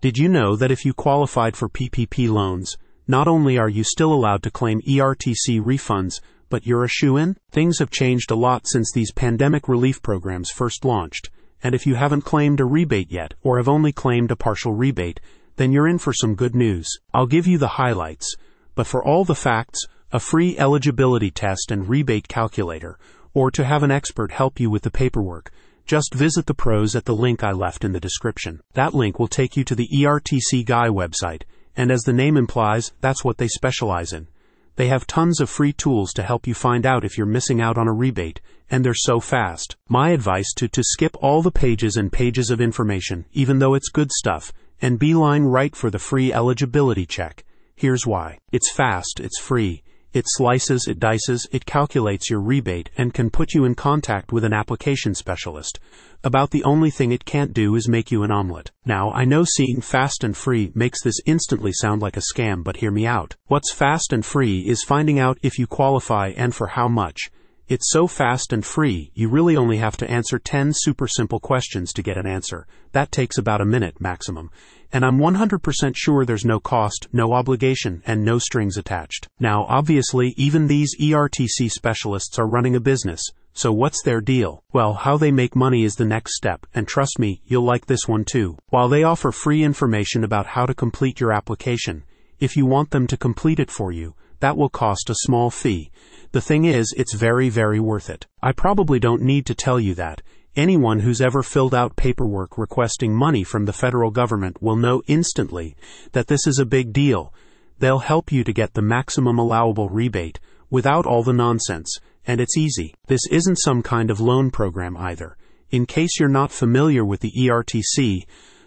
Did you know that if you qualified for PPP loans, not only are you still allowed to claim ERTC refunds, but you're a shoo in? Things have changed a lot since these pandemic relief programs first launched, and if you haven't claimed a rebate yet, or have only claimed a partial rebate, then you're in for some good news. I'll give you the highlights, but for all the facts, a free eligibility test and rebate calculator, or to have an expert help you with the paperwork, just visit the pros at the link I left in the description. That link will take you to the ERTC Guy website, and as the name implies, that's what they specialize in. They have tons of free tools to help you find out if you're missing out on a rebate, and they're so fast. My advice to to skip all the pages and pages of information, even though it's good stuff, and beeline right for the free eligibility check. Here's why. It's fast, it's free, it slices, it dices, it calculates your rebate, and can put you in contact with an application specialist. About the only thing it can't do is make you an omelet. Now, I know seeing fast and free makes this instantly sound like a scam, but hear me out. What's fast and free is finding out if you qualify and for how much. It's so fast and free, you really only have to answer 10 super simple questions to get an answer. That takes about a minute maximum. And I'm 100% sure there's no cost, no obligation, and no strings attached. Now, obviously, even these ERTC specialists are running a business. So what's their deal? Well, how they make money is the next step, and trust me, you'll like this one too. While they offer free information about how to complete your application, if you want them to complete it for you, that will cost a small fee. The thing is, it's very, very worth it. I probably don't need to tell you that. Anyone who's ever filled out paperwork requesting money from the federal government will know instantly that this is a big deal. They'll help you to get the maximum allowable rebate without all the nonsense, and it's easy. This isn't some kind of loan program either. In case you're not familiar with the ERTC,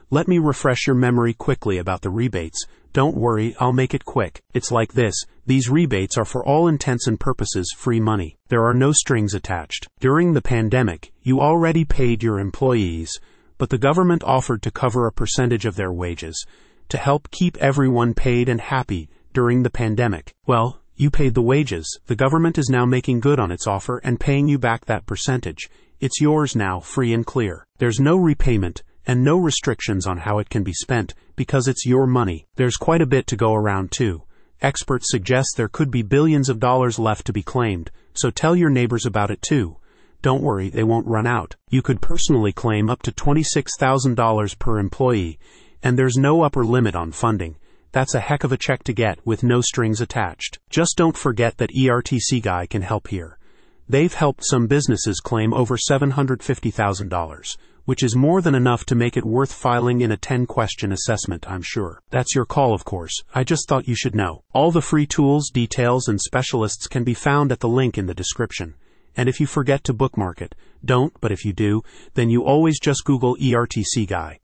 let me refresh your memory quickly about the rebates. Don't worry, I'll make it quick. It's like this. These rebates are for all intents and purposes free money. There are no strings attached. During the pandemic, you already paid your employees, but the government offered to cover a percentage of their wages to help keep everyone paid and happy during the pandemic. Well, you paid the wages. The government is now making good on its offer and paying you back that percentage. It's yours now, free and clear. There's no repayment and no restrictions on how it can be spent because it's your money. There's quite a bit to go around too. Experts suggest there could be billions of dollars left to be claimed, so tell your neighbors about it too. Don't worry, they won't run out. You could personally claim up to $26,000 per employee, and there's no upper limit on funding. That's a heck of a check to get with no strings attached. Just don't forget that ERTC Guy can help here. They've helped some businesses claim over $750,000 which is more than enough to make it worth filing in a 10 question assessment, I'm sure. That's your call, of course. I just thought you should know. All the free tools, details, and specialists can be found at the link in the description. And if you forget to bookmark it, don't, but if you do, then you always just Google ERTC Guy.